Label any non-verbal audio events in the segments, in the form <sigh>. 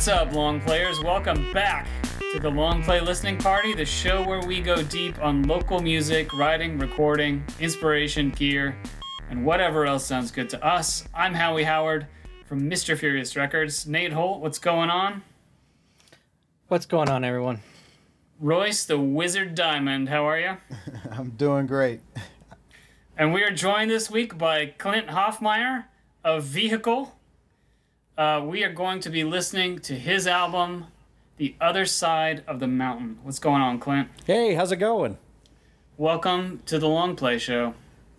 What's up, long players? Welcome back to the Long Play Listening Party, the show where we go deep on local music, writing, recording, inspiration, gear, and whatever else sounds good to us. I'm Howie Howard from Mr. Furious Records. Nate Holt, what's going on? What's going on, everyone? Royce, the Wizard Diamond, how are you? <laughs> I'm doing great. And we are joined this week by Clint Hoffmeier of Vehicle. Uh, we are going to be listening to his album, The Other Side of the Mountain. What's going on, Clint? Hey, how's it going? Welcome to the Long Play Show.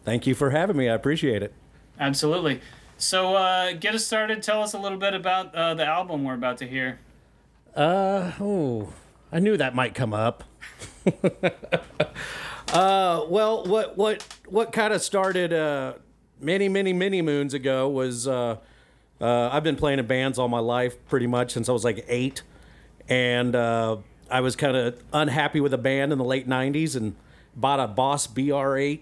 Thank you for having me. I appreciate it. Absolutely. So, uh, get us started. Tell us a little bit about uh, the album we're about to hear. Uh, oh, I knew that might come up. <laughs> uh, well, what what what kind of started uh, many many many moons ago was uh, uh, I've been playing in bands all my life, pretty much since I was like eight, and uh, I was kind of unhappy with a band in the late '90s and bought a Boss BR8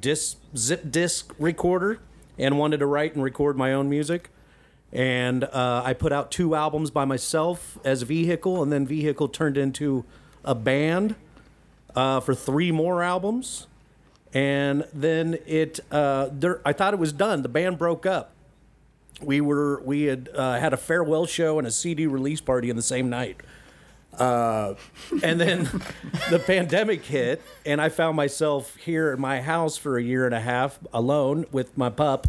disc zip disc recorder and wanted to write and record my own music and uh, I put out two albums by myself as Vehicle, and then Vehicle turned into a band uh, for three more albums, and then it uh, there, I thought it was done. The band broke up. We were we had uh, had a farewell show and a CD release party in the same night. Uh, and then the pandemic hit, and I found myself here in my house for a year and a half alone with my pup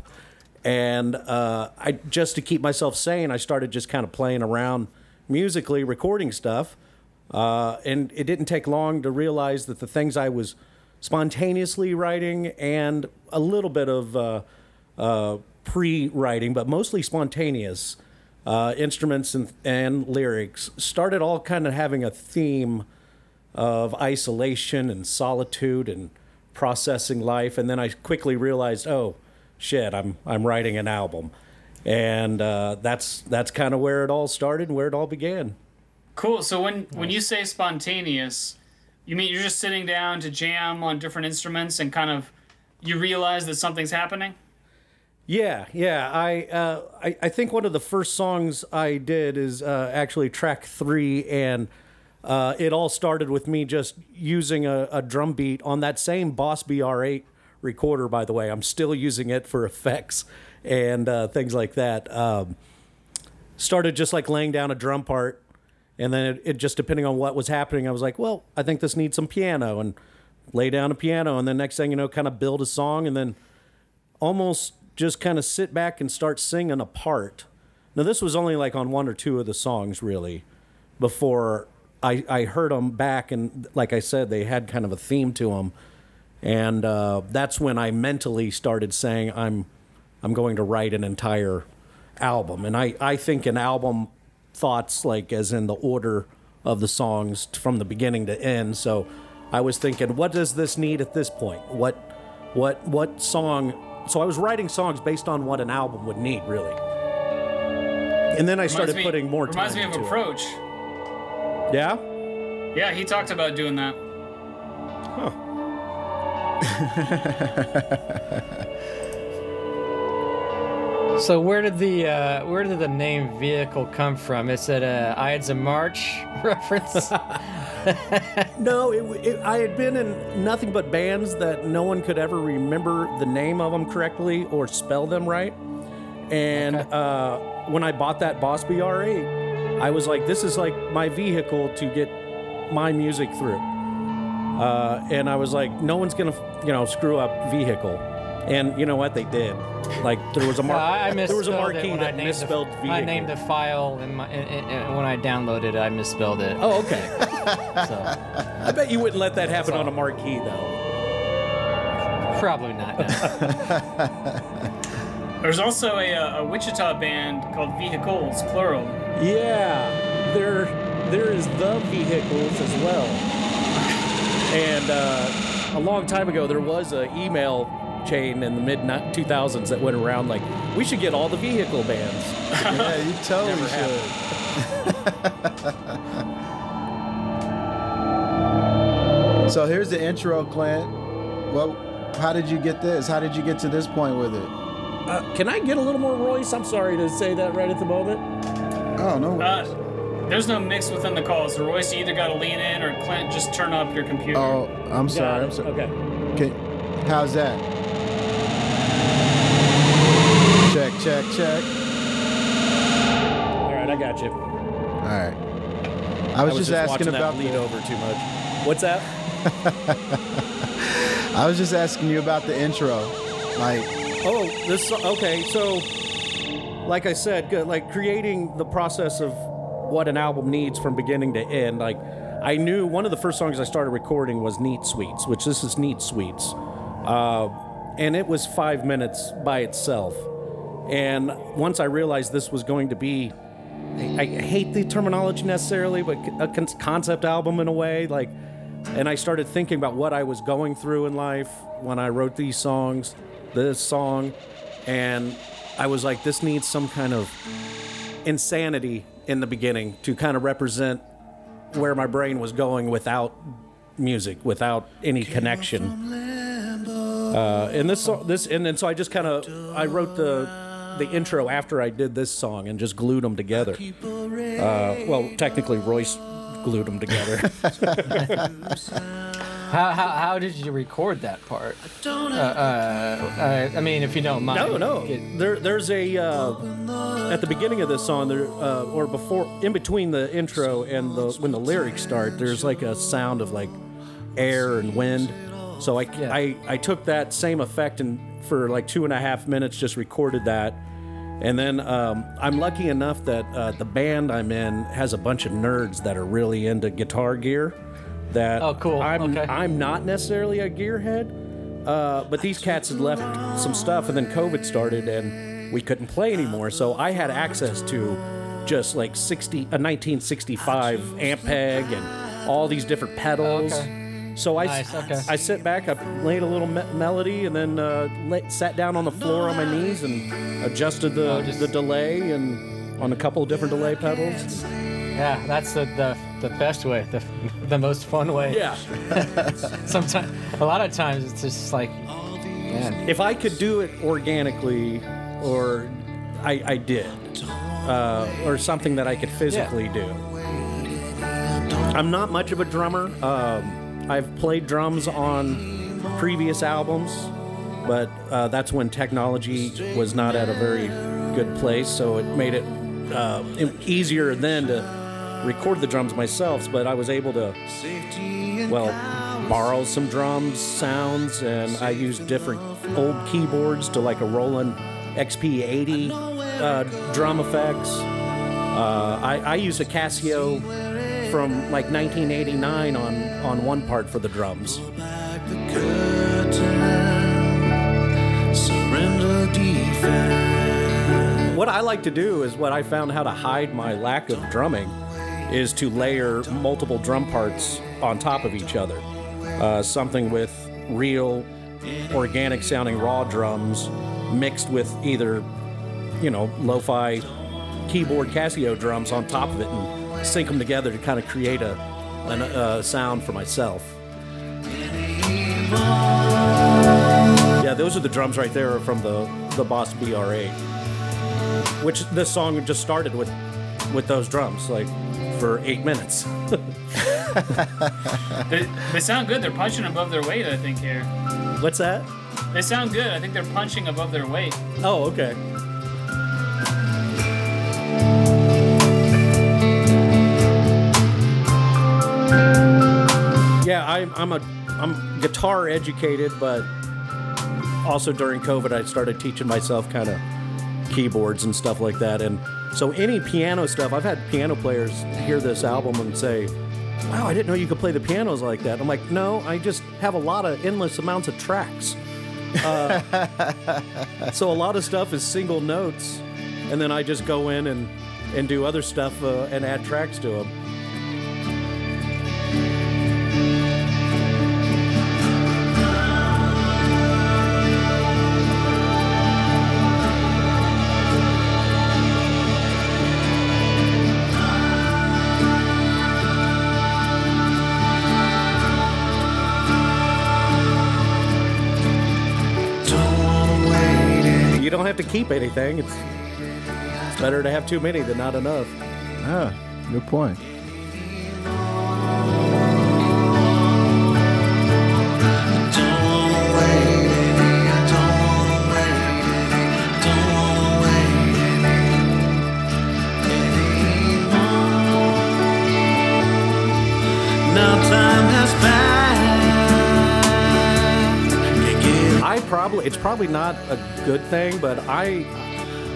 and uh, I just to keep myself sane, I started just kind of playing around musically, recording stuff, uh, and it didn't take long to realize that the things I was spontaneously writing and a little bit of uh pre-writing, but mostly spontaneous uh, instruments and, and lyrics started all kind of having a theme of isolation and solitude and processing life, and then I quickly realized, oh shit, I'm I'm writing an album, and uh, that's that's kind of where it all started and where it all began. Cool. So when when you say spontaneous, you mean you're just sitting down to jam on different instruments and kind of you realize that something's happening? Yeah, yeah. I, uh, I I think one of the first songs I did is uh, actually track three, and uh, it all started with me just using a, a drum beat on that same Boss BR8 recorder, by the way. I'm still using it for effects and uh, things like that. Um, started just like laying down a drum part, and then it, it, just depending on what was happening, I was like, well, I think this needs some piano, and lay down a piano, and then next thing you know, kind of build a song, and then almost just kind of sit back and start singing a part. Now this was only like on one or two of the songs really, before I I heard them back, and like I said, they had kind of a theme to them and uh, that's when I mentally started saying I'm I'm going to write an entire album, and I I think an album thoughts like as in the order of the songs from the beginning to end. So I was thinking, what does this need at this point? What what what song? So I was writing songs based on what an album would need, really. And then I started me, putting more reminds time. Reminds me of approach. It. Yeah. Yeah, he talked about doing that. Huh. <laughs> so where did the uh, where did the name vehicle come from? Is it a Ides of March <laughs> reference? <laughs> <laughs> no, it, it, I had been in nothing but bands that no one could ever remember the name of them correctly or spell them right. And okay. uh, when I bought that Boss BR8, I was like, this is like my vehicle to get my music through. Uh, and I was like, no one's gonna, you know, screw up vehicle. And you know what? They did. Like there was a mar- I there was a marquee that misspelled the, vehicle. I named the file, and when I downloaded it, I misspelled it. Oh, okay. <laughs> so I bet you wouldn't let that happen on a marquee, though. Probably not. No. <laughs> There's also a, a Wichita band called Vehicles, plural. Yeah, there there is the vehicles as well. <laughs> And uh, a long time ago, there was an email chain in the mid 2000s that went around like, we should get all the vehicle bands. <laughs> yeah, you totally should. <laughs> so here's the intro, Clint. Well, how did you get this? How did you get to this point with it? Uh, can I get a little more Royce? I'm sorry to say that right at the moment. Oh no. Uh, there's no mix within the call, so Royce, you either got to lean in or Clint, just turn up your computer. oh, I'm sorry. I'm sorry. Okay. Can, how's that? Check, check, check. All right, I got you. All right. I I was, was just, just asking about that bleed the, over too much. What's that? <laughs> I was just asking you about the intro. Like, Oh, this okay. So, like I said, good. Like creating the process of what an album needs from beginning to end. Like, I knew one of the first songs I started recording was "Neat Sweets," which this is "Neat Sweets," uh, and it was five minutes by itself. And once I realized this was going to be, I, hate the terminology necessarily, but a con- concept album in a way, like. And I started thinking about what I was going through in life when I wrote these songs, this song, and I was like, this needs some kind of insanity in the beginning to kind of represent where my brain was going without music, without any connection. Uh, and this, this, and then so I just kind of I wrote the the intro after I did this song and just glued them together. Uh, well, technically, Royce glued them together. <laughs> <laughs> How, how, how did you record that part? Uh, uh, I, I mean, if you don't mind. No, no. Get- There, there's a uh, at the beginning of this song, there uh, or before, in between the intro and the when the lyrics start, there's like a sound of like air and wind. So I, Yeah. I, I took that same effect and for like two and a half minutes just recorded that. And then um, I'm lucky enough that uh, the band I'm in has a bunch of nerds that are really into guitar gear. That Oh, cool. I'm Okay. I'm not necessarily a gearhead, uh, but these cats had left some stuff, and then COVID started, and we couldn't play anymore. So I had access to just like 60 a 1965 Ampeg and all these different pedals. Okay. So I, Nice, okay. I sit back, I played a little me- melody, and then uh, la- sat down on the floor on my knees and adjusted the, Oh, just- the delay and on a couple of different delay pedals. Yeah, that's the, the, the best way, the, the most fun way. Yeah. <laughs> Sometimes, a lot of times, it's just like, man. if I could do it organically, or I, I did, uh, or something that I could physically do. I'm not much of a drummer. Um, I've played drums on previous albums, but uh, that's when technology was not at a very good place, so it made it uh, easier then to record the drums myself. But I was able to well, borrow some drums sounds, and I used different old keyboards to like a Roland XP80 uh, drum effects. Uh, I, I used a Casio from like 1989 on, on one part for the drums. What I like to do is what I found how to hide my lack of drumming is to layer multiple drum parts on top of each other. Uh, something with real organic sounding raw drums mixed with either, you know, lo fi keyboard Casio drums on top of it and sync them together to kind of create a, an- a sound for myself. Yeah, those are the drums right there from the, the Boss BR8 which this song just started with with those drums like for eight minutes <laughs> They, they sound good. They're punching above their weight, I think, here. what's that They sound good. I think they're punching above their weight. oh okay yeah I'm, I'm a i'm guitar educated but also during covid i started teaching myself kind of keyboards and stuff like that. And so any piano stuff i've had piano players hear this album and say wow i didn't know you could play the pianos like that. I'm like no i just have a lot of endless amounts of tracks. Uh, <laughs> so a lot of stuff is single notes and then i just go in and and do other stuff uh, and add tracks to them have to keep anything it's, it's better to have too many than not enough Ah, good point. It's probably not a good thing, but I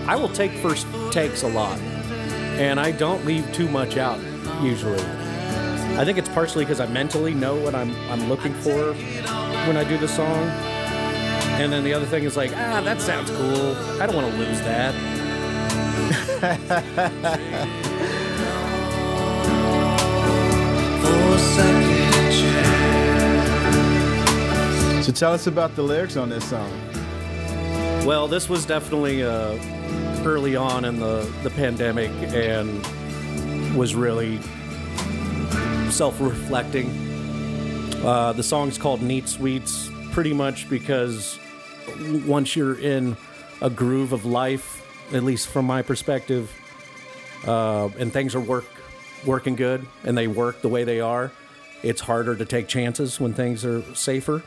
I will take first takes a lot, and I don't leave too much out usually. I think it's partially because I mentally know what I'm I'm looking for when I do the song, and then the other thing is like ah that sounds cool. I don't want to lose that. <laughs> So tell us about the lyrics on this song. Well, this was definitely uh, early on in the, the pandemic and was really self reflecting. Uh, the song's called Neat Sweets, pretty much because once you're in a groove of life, at least from my perspective, uh, and things are work working good and they work the way they are, it's harder to take chances when things are safer.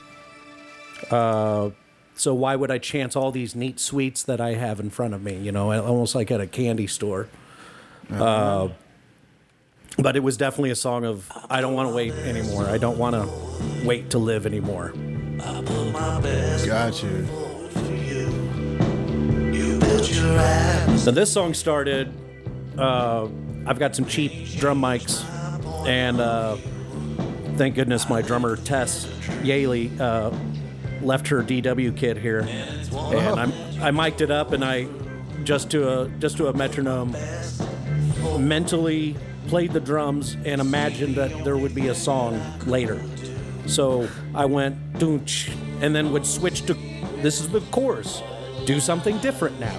Uh, so why would I chance all these neat sweets that I have in front of me? You know, almost like at a candy store. Uh, but it was definitely a song of I don't want to wait anymore. I don't want to wait to live anymore. Got you. You built your ass. So this song started. Uh, I've got some cheap drum mics, and uh, thank goodness my drummer Tess Yaley uh, left her DW kit here, and I'm, I mic'd it up, and I just to a just to a metronome, mentally played the drums and imagined that there would be a song later. So I went doonch, and then would switch to this is the chorus. Do something different now.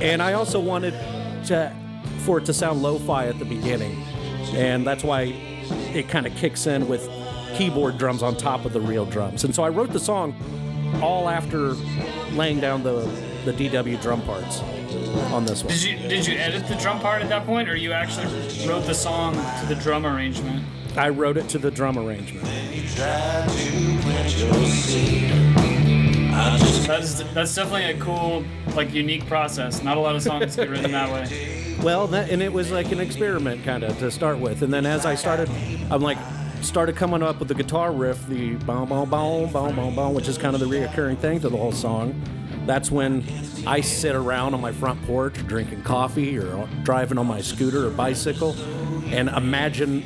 and I also wanted to for it to sound lo-fi at the beginning, and that's why it kind of kicks in with keyboard drums on top of the real drums. And so I wrote the song all after laying down the the DW drum parts on this one. Did you did you edit the drum part at that point, or you actually wrote the song to the drum arrangement? I wrote it to the drum arrangement. Tried to plant your seed. I just That's that's definitely a cool, like, unique process. Not a lot of songs get written that way. Well, that, and it was like an experiment kind of to start with, and then as I started, I'm like started coming up with the guitar riff, the boom boom boom boom boom boom, which is kind of the reoccurring thing to the whole song. That's when I sit around on my front porch drinking coffee or driving on my scooter or bicycle and imagine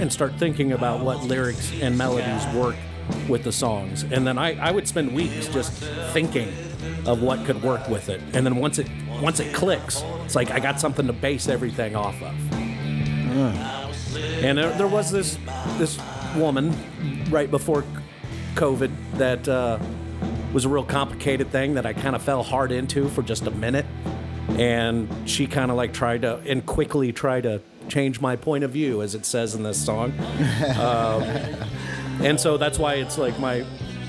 and start thinking about what lyrics and melodies work with the songs. And then I, I would spend weeks just thinking of what could work with it. And then once it once it clicks, it's like I got something to base everything off of. And there, there was this this woman right before COVID that uh, was a real complicated thing that I kind of fell hard into for just a minute, and she kind of like tried to and quickly tried to change my point of view, as it says in this song. <laughs> um, and so that's why it's like my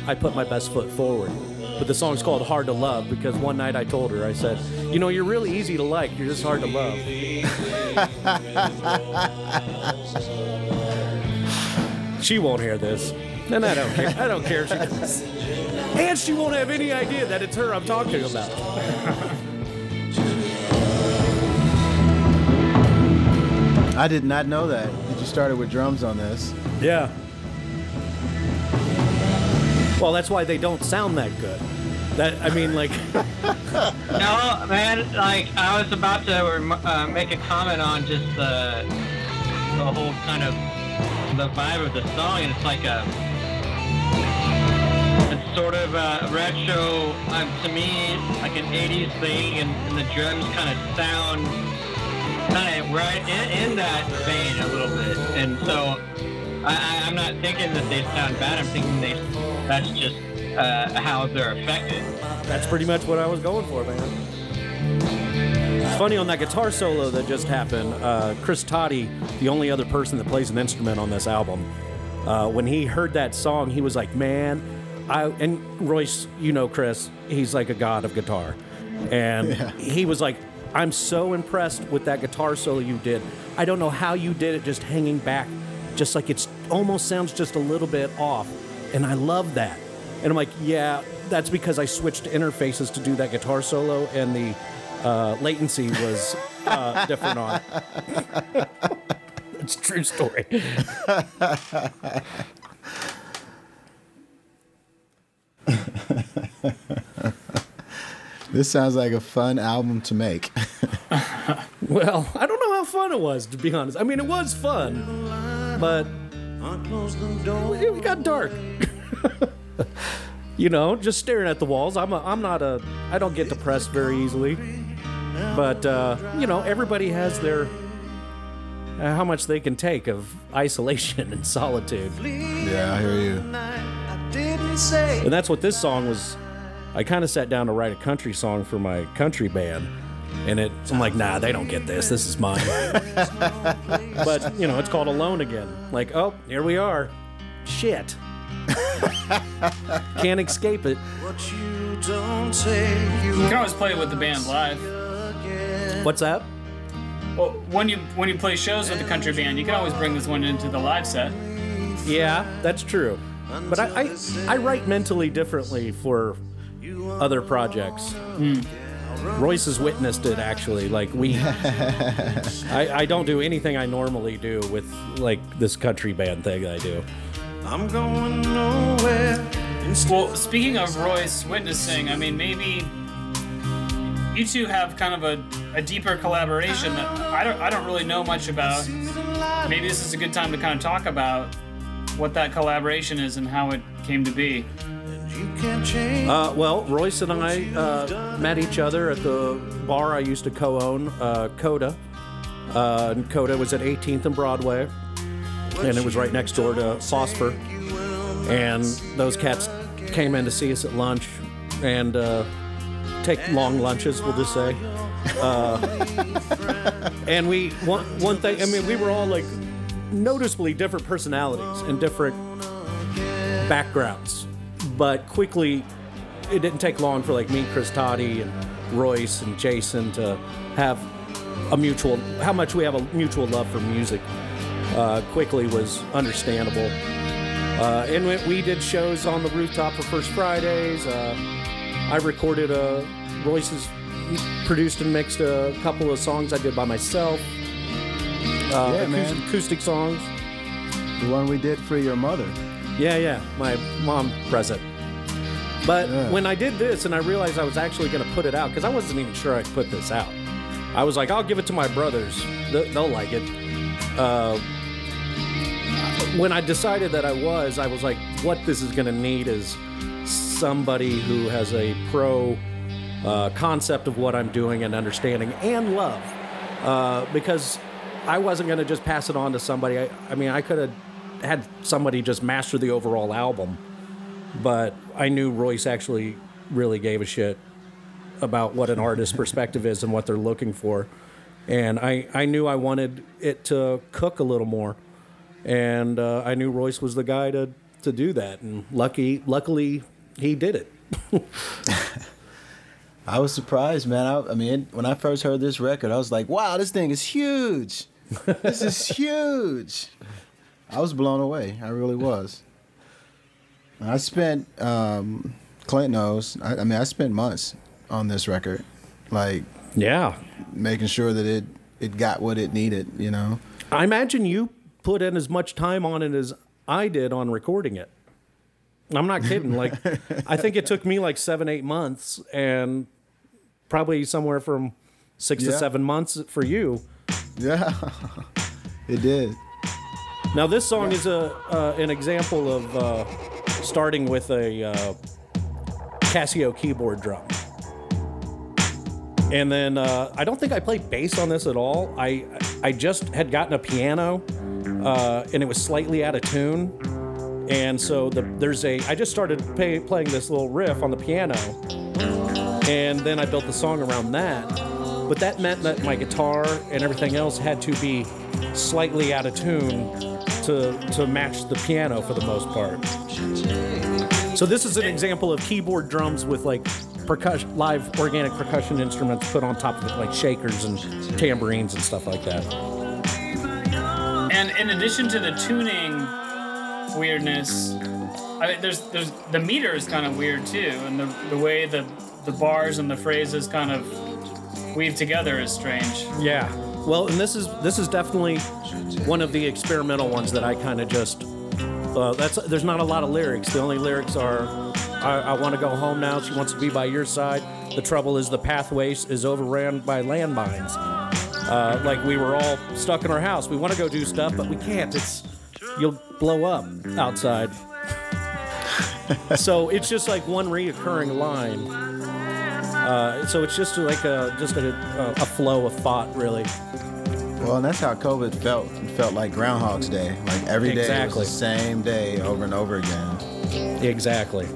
I put my best foot forward. But the song's called Hard to Love because one night I told her, I said, You know, you're really easy to like, you're just hard to love. <laughs> she won't hear this. And I don't care. I don't care if she does. And she won't have any idea that it's her I'm talking about. <laughs> I did not know that. Did you started with drums on this? Yeah. Well, that's why they don't sound that good. That I mean, like, <laughs> No, man, like I was about to uh, make a comment on just the the whole kind of the vibe of the song, and it's like a it's sort of a retro um, to me, like an '80s thing, and, and the drums kind of sound kind of right in, in that vein a little bit, and so I, I, I'm not thinking that they sound bad. I'm thinking they that's just uh, how they're affected. that's pretty much what I was going for, man. It's funny on that guitar solo that just happened. Uh, Chris Toddy, the only other person that plays an instrument on this album, uh, when he heard that song, he was like, "Man, I." And Royce, you know, Chris, he's like a god of guitar, and he was like, I'm so impressed with that guitar solo you did. I don't know how you did it, just hanging back, just like it's almost sounds just a little bit off, and I love that. And I'm like, yeah, that's because I switched interfaces to do that guitar solo, and the uh, latency was uh, <laughs> different on it. it's a true story. <laughs> This sounds like a fun album to make. <laughs> Well, I don't know how fun it was, to be honest. I mean, it was fun, but it got dark. <laughs> you know, just staring at the walls. I'm a, I'm not a I don't get depressed very easily, but uh, you know, everybody has their uh, how much they can take of isolation <laughs> and solitude, yeah, I hear you. and that's what this song was. I kind of sat down to write a country song for my country band, and it I'm like, nah, they don't get this. This is mine. <laughs> but you know, it's called Alone Again. Like, oh, here we are. Shit. <laughs> Can't escape it. You can always play it with the band live. What's that? Well, when you when you play shows with the country band, you can always bring this one into the live set. Yeah, that's true. But I, I, I write mentally differently for other projects. Hmm. Royce has witnessed it actually. Like we, <laughs> I, I don't do anything I normally do with like this country band thing I do. I'm going nowhere. Well, speaking of Royce witnessing, I mean, maybe you two have kind of a, a deeper collaboration that I don't I don't really know much about. Maybe this is a good time to kind of talk about what that collaboration is and how it came to be. Uh, well, Royce and I uh, met each other at the bar I used to co-own, uh, Coda. Uh, and Coda was at 18th and Broadway, and it was right next door to Phosphor. And those cats came in to see us at lunch, and uh, take long lunches, we'll just say. Uh, and we one one thing. I mean, we were all like noticeably different personalities and different backgrounds, but quickly it didn't take long for like me, Chris Toddy, and Royce and Jason to have a mutual how much we have a mutual love for music. Uh, quickly was understandable, uh, and we, we did shows on the rooftop for First Fridays. Uh, I recorded a Royce's produced and mixed a couple of songs I did by myself. Uh, Yeah, acoustic, man. acoustic songs. The one we did for your mother. Yeah, yeah, my mom present. But Yeah. when I did this and I realized I was actually going to put it out, because I wasn't even sure I'd put this out, I was like, I'll give it to my brothers. They- They'll like it. Uh, when I decided that I was, I was like, what this is going to need is somebody who has a pro uh, concept of what I'm doing and understanding and love. Uh, because I wasn't going to just pass it on to somebody. I, I mean, I could have had somebody just master the overall album, but I knew Royce actually really gave a shit about what an artist's perspective is and what they're looking for. And I, I knew I wanted it to cook a little more. And uh, I knew Royce was the guy to, to do that. And lucky, luckily, he did it. <laughs> I was surprised, man. I, I mean, when I first heard this record, I was like, "Wow, this thing is huge! this is <laughs> huge!" I was blown away. I really was. I spent um, Clint knows. I, I mean, I spent months on this record, like Yeah. making sure that it it got what it needed. You know. I imagine you put in as much time on it as I did on recording it. I'm not kidding. Like, <laughs> I think it took me like seven, eight months, and probably somewhere from six to seven months for you. Yeah, <laughs> it did. Now, this song is a uh, an example of uh, starting with a uh, Casio keyboard drum. And then uh, I don't think I played bass on this at all. I I just had gotten a piano, uh, and it was slightly out of tune. And so the, there's a I just started pay, playing this little riff on the piano, and then I built the song around that. But that meant that my guitar and everything else had to be slightly out of tune to to match the piano for the most part. So this is an example of keyboard drums with like percussion, live organic percussion instruments put on top of it, like shakers and tambourines and stuff like that. And in addition to the tuning weirdness, I mean, there's there's the meter is kind of weird too, and the the way the the bars and the phrases kind of weave together is strange. Yeah. Well, and this is this is definitely one of the experimental ones that I kind of just. Uh, that's there's not a lot of lyrics. The only lyrics are, I, I want to go home now. She wants to be by your side. The trouble is the pathway is overran by landmines. Uh, like we were all stuck in our house. We want to go do stuff, but we can't. It's you'll blow up outside. <laughs> so it's just like one reoccurring line. Uh, so it's just like a just a, a flow of thought, really. Well, and that's how COVID felt. It felt like Groundhog's Day. Like every day Exactly. was the same day over and over again. Exactly.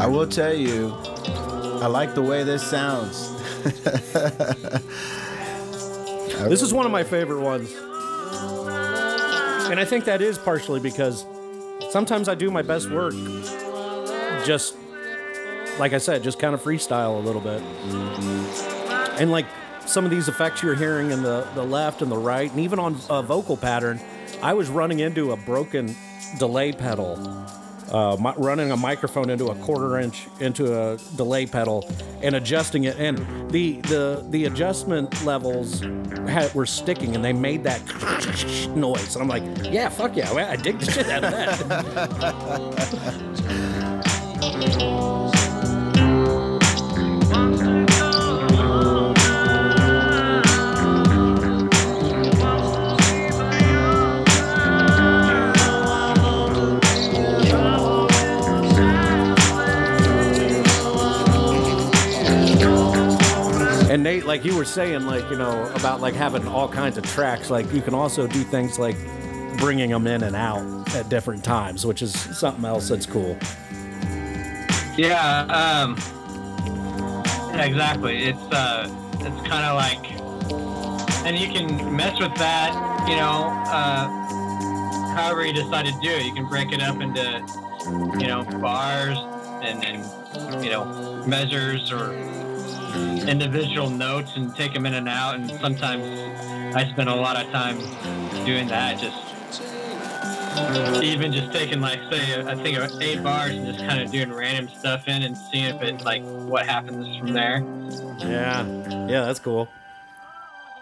I will tell you, I like the way this sounds. <laughs> This is one of my favorite ones. <laughs> And I think that is partially because sometimes I do my best work just, like I said, just kind of freestyle a little bit. And like some of these effects you're hearing in the, the left and the right, and even on a vocal pattern, I was running into a broken delay pedal. Uh, running a microphone into a quarter inch into a delay pedal and adjusting it, and the the the adjustment levels had, were sticking, and they made that <laughs> noise. And I'm like, yeah, fuck yeah, I dig the shit out of that. <laughs> Nate, like you were saying, like you know about like having all kinds of tracks. Like you can also do things like bringing them in and out at different times, which is something else that's cool. Yeah, um, yeah, exactly. It's uh, it's kind of like, and you can mess with that, you know, uh, however you decide to do it. You can break it up into, you know, bars and then, you know measures or individual notes and take them in and out. And sometimes I spend a lot of time doing that, just even just taking like say I think of eight bars and just kind of doing random stuff in and seeing if it like what happens from there. Yeah, yeah, that's cool.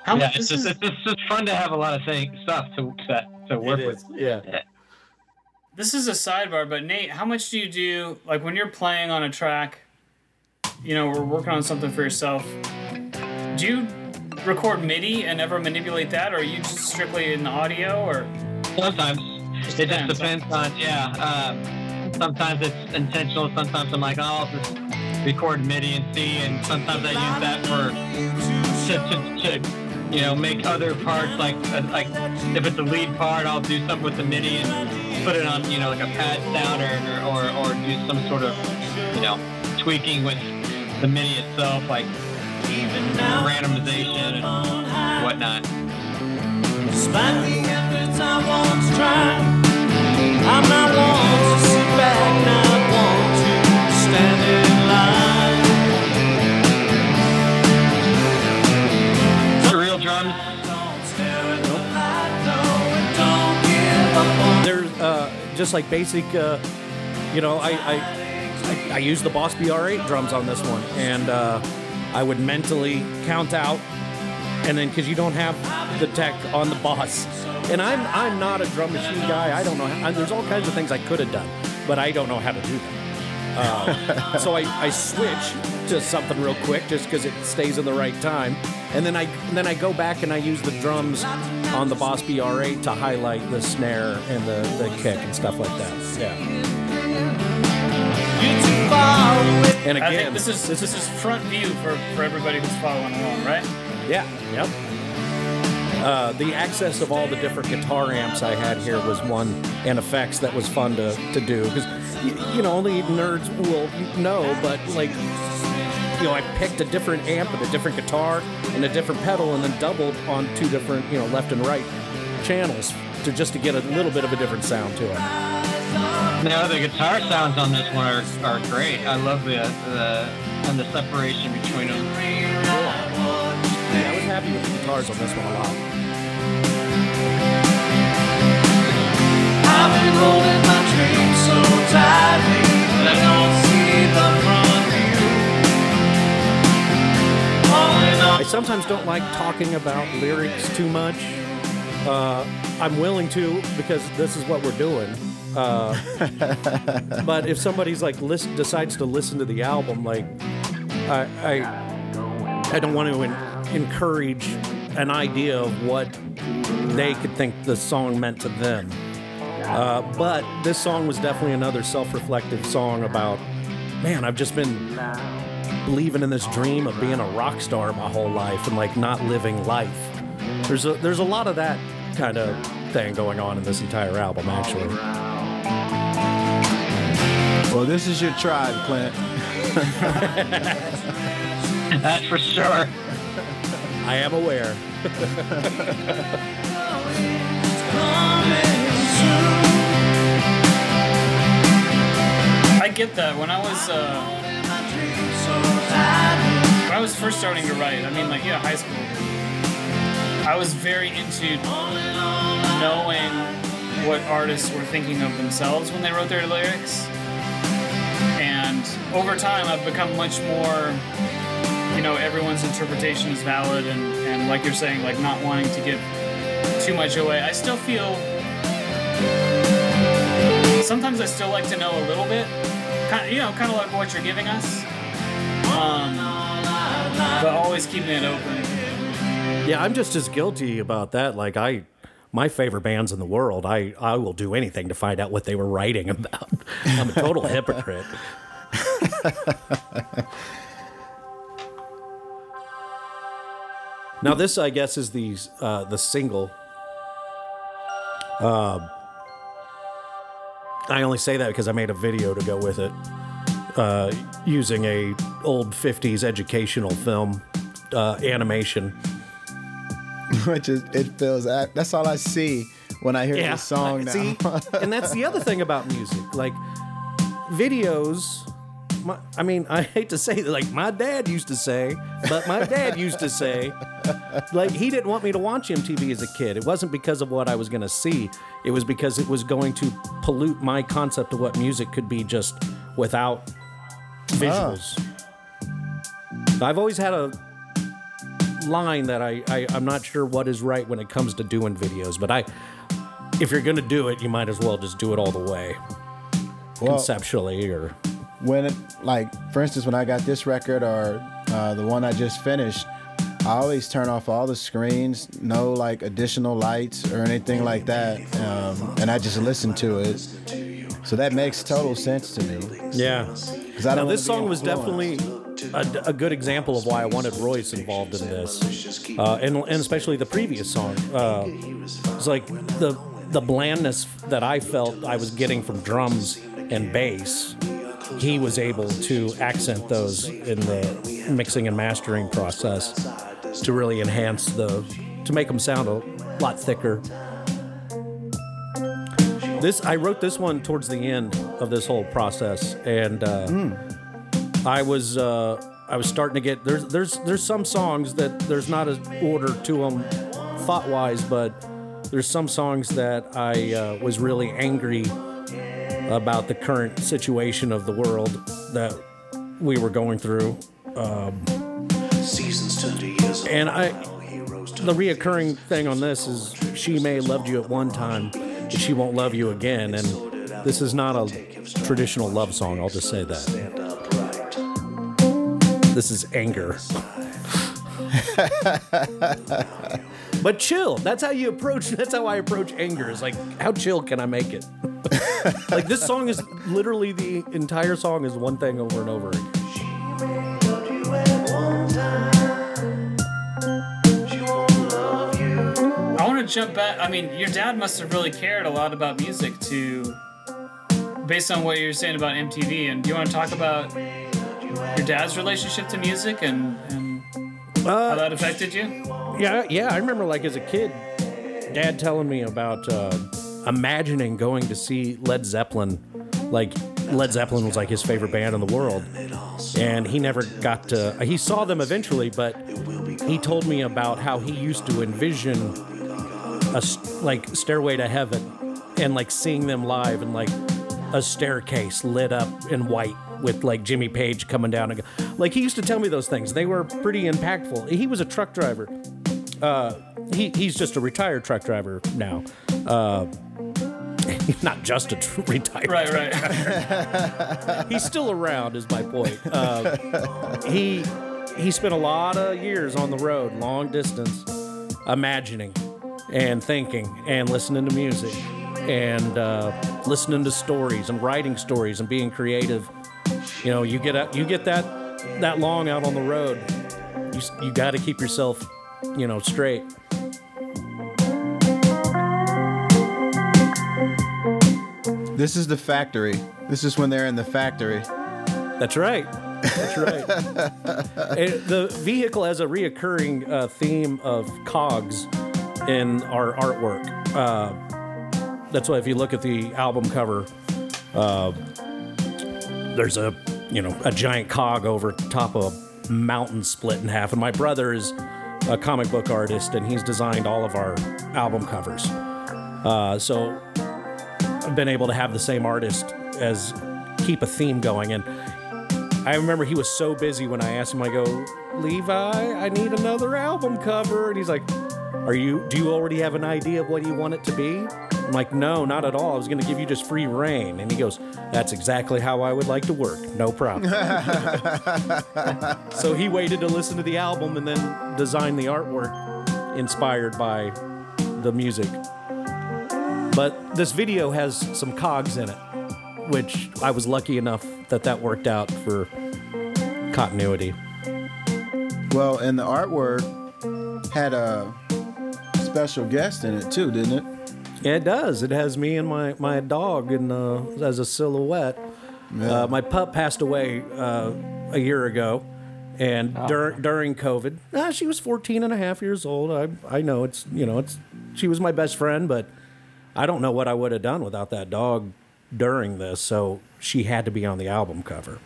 How yeah, much it's this just is, it's just fun to have a lot of thing, stuff to to, to work with. Yeah. this is a sidebar, but Nate, how much do you do like when you're playing on a track? You know, we're working on something for yourself. Do you record MIDI and ever manipulate that, or are you just strictly in audio? Or Sometimes it just depends. depends on yeah. Um, sometimes it's intentional. Sometimes I'm like, oh, I'll just record MIDI and see, and sometimes I use that for to, to, to you know make other parts like uh, like if it's a lead part, I'll do something with the MIDI and put it on you know like a pad sound or or, or do some sort of you know tweaking with the MIDI itself, like randomization and whatnot. Despite the efforts I once tried, I'm not one to sit back, not one to stand in line. Real drums. Uh, just like basic, uh, you know, I, I I I use the Boss BR8 drums on this one, and uh, I would mentally count out, and then because you don't have the tech on the Boss, and I'm I'm not a drum machine guy. I don't know. There's all kinds of things I could have done, but I don't know how to do them. Uh, so I, I switch to something real quick just because it stays in the right time, and then I and then I go back and I use the drums on the Boss BR8 to highlight the snare and the, the kick and stuff like that. Yeah. You too far away. And I again, think this is this is front view for for everybody who's following along, right? yeah, yep. Uh, the access of all the different guitar amps I had here was one, and effects that was fun to, to do because you, know only nerds will know, but like you know I picked a different amp and a different guitar and a different pedal and then doubled on two different you know left and right channels to just to get a little bit of a different sound to it. No, the guitar sounds on this one are, are great. I love the the and the separation between them. Yeah, I was happy with the guitars on this one a lot. I've been holding my dreams so tightly that I don't see the front view. All in all, I sometimes don't like talking about lyrics too much. Uh, I'm willing to because this is what we're doing. Uh, but if somebody's like listen, decides to listen to the album, like I, I, I don't want to en- encourage an idea of what they could think the song meant to them. Uh, but this song was definitely another self-reflective song about, man, I've just been believing in this dream of being a rock star my whole life and like not living life. There's a there's a lot of that kind of thing going on in this entire album actually. Well, this is your tribe, Clint. <laughs> That's for sure. I am aware. I get that. When I was uh, when I was first starting to write, I mean, like yeah, high school. I was very into knowing what artists were thinking of themselves when they wrote their lyrics. And over time, I've become much more, you know, everyone's interpretation is valid, and, and like you're saying, like not wanting to give too much away. I still feel. Sometimes I still like to know a little bit, kind you know, kind of like what you're giving us, um, but always keeping it open. Yeah, I'm just as guilty about that. Like I my favorite bands in the world, I, I will do anything to find out what they were writing <laughs> about. I'm a total hypocrite. <laughs> now this, I guess, is the uh, the single. Uh, I only say that because I made a video to go with it, uh, using a old '50s educational film uh, animation. <laughs> Which is it feels that's all I see when I hear yeah. this song now. See, <laughs> and that's the other thing about music. Like videos. My, I mean, I hate to say that, like my dad used to say, but my dad used to say, like he didn't want me to watch MTV as a kid. It wasn't because of what I was going to see. It was because it was going to pollute my concept of what music could be just without visuals. I've always had a line that I, I I'm not sure what is right when it comes to doing videos, but I if you're gonna do it, you might as well just do it all the way, Well, conceptually or when it, like for instance when i got this record or uh, the one i just finished i always turn off all the screens no like additional lights or anything like that um, and i just listen to it so that makes total sense to me yeah. 'Cause I Now this song was definitely a, a good example of why I wanted Royce involved in this, uh, and and especially the previous song. Uh, it's like the the blandness that I felt I was getting from drums and bass. He was able to accent those in the mixing and mastering process to really enhance the to make them sound a lot thicker. This I wrote this one towards the end of this whole process, and uh, I was uh, I was starting to get there's there's there's some songs that there's not an order to them thought wise, but there's some songs that I uh, was really angry about the current situation of the world that we were going through, um, Seasons turn to years. and I the reoccurring thing on this is she may have loved you at one time, but she won't love you again, and this is not a traditional love song. I'll just say that. This is anger. <laughs> but chill. That's how you approach. That's how I approach anger. Is like, how chill can I make it? <laughs> like this song is literally the entire song is one thing over and over again. I want to jump back. I mean, your dad must have really cared a lot about music to, based on what you're saying about MTV. And do you want to talk about your dad's relationship to music and, and uh, how that affected you? Yeah, yeah. I remember like as a kid dad telling me about uh, imagining going to see Led Zeppelin. Like Led Zeppelin was like his favorite band in the world, and he never got to. He saw them eventually, but he told me about how he used to envision a like Stairway to Heaven, and like seeing them live and like a staircase lit up in white with like Jimmy Page coming down and go- like he used to tell me those things. They were pretty impactful. He was a truck driver. Uh, he he's just a retired truck driver now. Uh, <laughs> not just a tr- retired. Right, right. <laughs> He's still around, is my point. Uh, he he spent a lot of years on the road, long distance, imagining and thinking and listening to music and uh, listening to stories and writing stories and being creative. You know, you get out, you get that that long out on the road, you you got to keep yourself, you know, straight. This is the factory. This is when they're in the factory. That's right. That's right. <laughs> It- the vehicle has a reoccurring uh, theme of cogs in our artwork. Uh, that's why if you look at the album cover, uh, there's a you know a giant cog over top of a mountain split in half. And my brother is a comic book artist, and he's designed all of our album covers. Uh, so I've been able to have the same artist as keep a theme going. And I remember he was so busy when I asked him, I go, Levi, I need another album cover. And he's like, Are you, do you already have an idea of what you want it to be? I'm like, No, not at all. I was going to give you just free reign. And he goes, That's exactly how I would like to work. No problem. <laughs> so he waited to listen to the album and then designed the artwork inspired by the music. But this video has some cogs in it, which I was lucky enough that that worked out for continuity. Well, and the artwork had a special guest in it too, didn't it? Yeah, it does. It has me and my, my dog in, uh, as a silhouette. Uh, my pup passed away uh, a year ago. And dur- during COVID, ah, she was 14 and a half years old. I, I know it's, you know, it's, she was my best friend, but I don't know what I would have done without that dog during this. So she had to be on the album cover.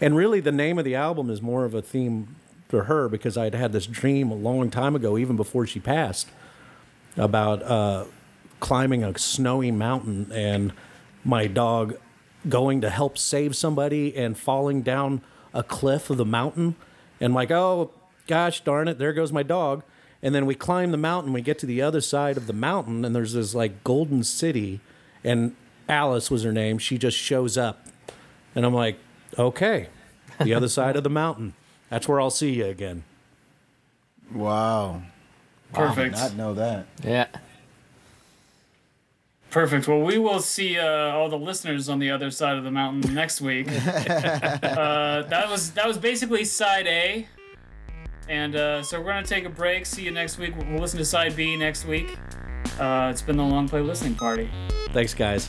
And really, the name of the album is more of a theme for her because I'd had this dream a long time ago, even before she passed, about uh, climbing a snowy mountain and my dog going to help save somebody and falling down a cliff of the mountain. And like, oh, gosh darn it, there goes my dog. And then we climb the mountain, we get to the other side of the mountain, and there's this like golden city. And Alice was her name. She just shows up. And I'm like, okay, the other side of the mountain. That's where I'll see you again. Wow. Perfect. I did not know that. Yeah. Perfect. Well, we will see uh, all the listeners on the other side of the mountain next week. <laughs> uh, that was that was basically side A, and uh, so we're gonna take a break. See you next week. We'll listen to side B next week. Uh, it's been the long play listening party. Thanks, guys.